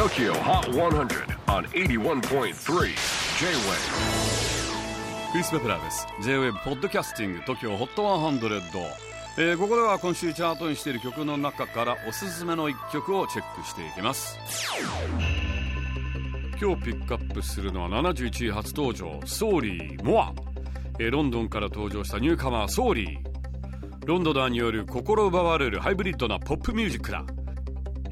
TOKYO HOT 100 on 81.3 J-WAVE クリス・ペプラーです。J-WAVE ポッドキャスティング TOKYO HOT 100、えー、ここでは今週チャートインしている曲の中からおすすめの一曲をチェックしていきます。今日ピックアップするのは71位初登場 Sorry・More、えー、ロンドンから登場したニューカマー Sorry。ロンドナーによる心奪われるハイブリッドなポップミュージックだ。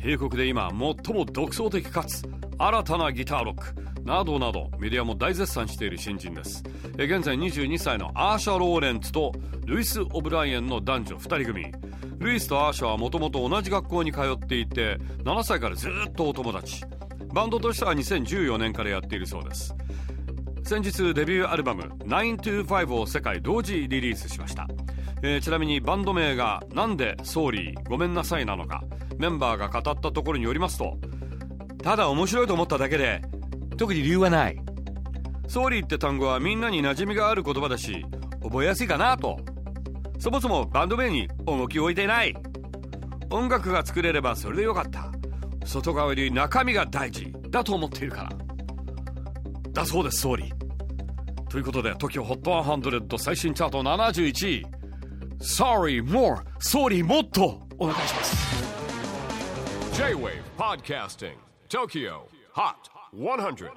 英国で今最も独創的かつ新たなギターロックなどなどメディアも大絶賛している新人です。現在22歳のアーシャ・ローレンツとルイス・オブライエンの男女2人組。ルイスとアーシャはもともと同じ学校に通っていて7歳からずっとお友達。バンドとしては2014年からやっているそうです。先日デビューアルバム「925」を世界同時リリースしました。えー、ちなみにバンド名がなんで「Sorry ごめんなさい」なのかメンバーが語ったところによりますとただ面白いと思っただけで特に理由はない。 Sorry って単語はみんなに馴染みがある言葉だし覚えやすいかなと。そもそもバンド名に重きを置いていない。音楽が作れればそれでよかった。外側より中身が大事だと思っているから。だそうです Sorry。ということで TOKIO HOT 100 最新チャート71位。Sorry more Sorry もっとお願いします J-WAVE PODCASTING TOKYO HOT 100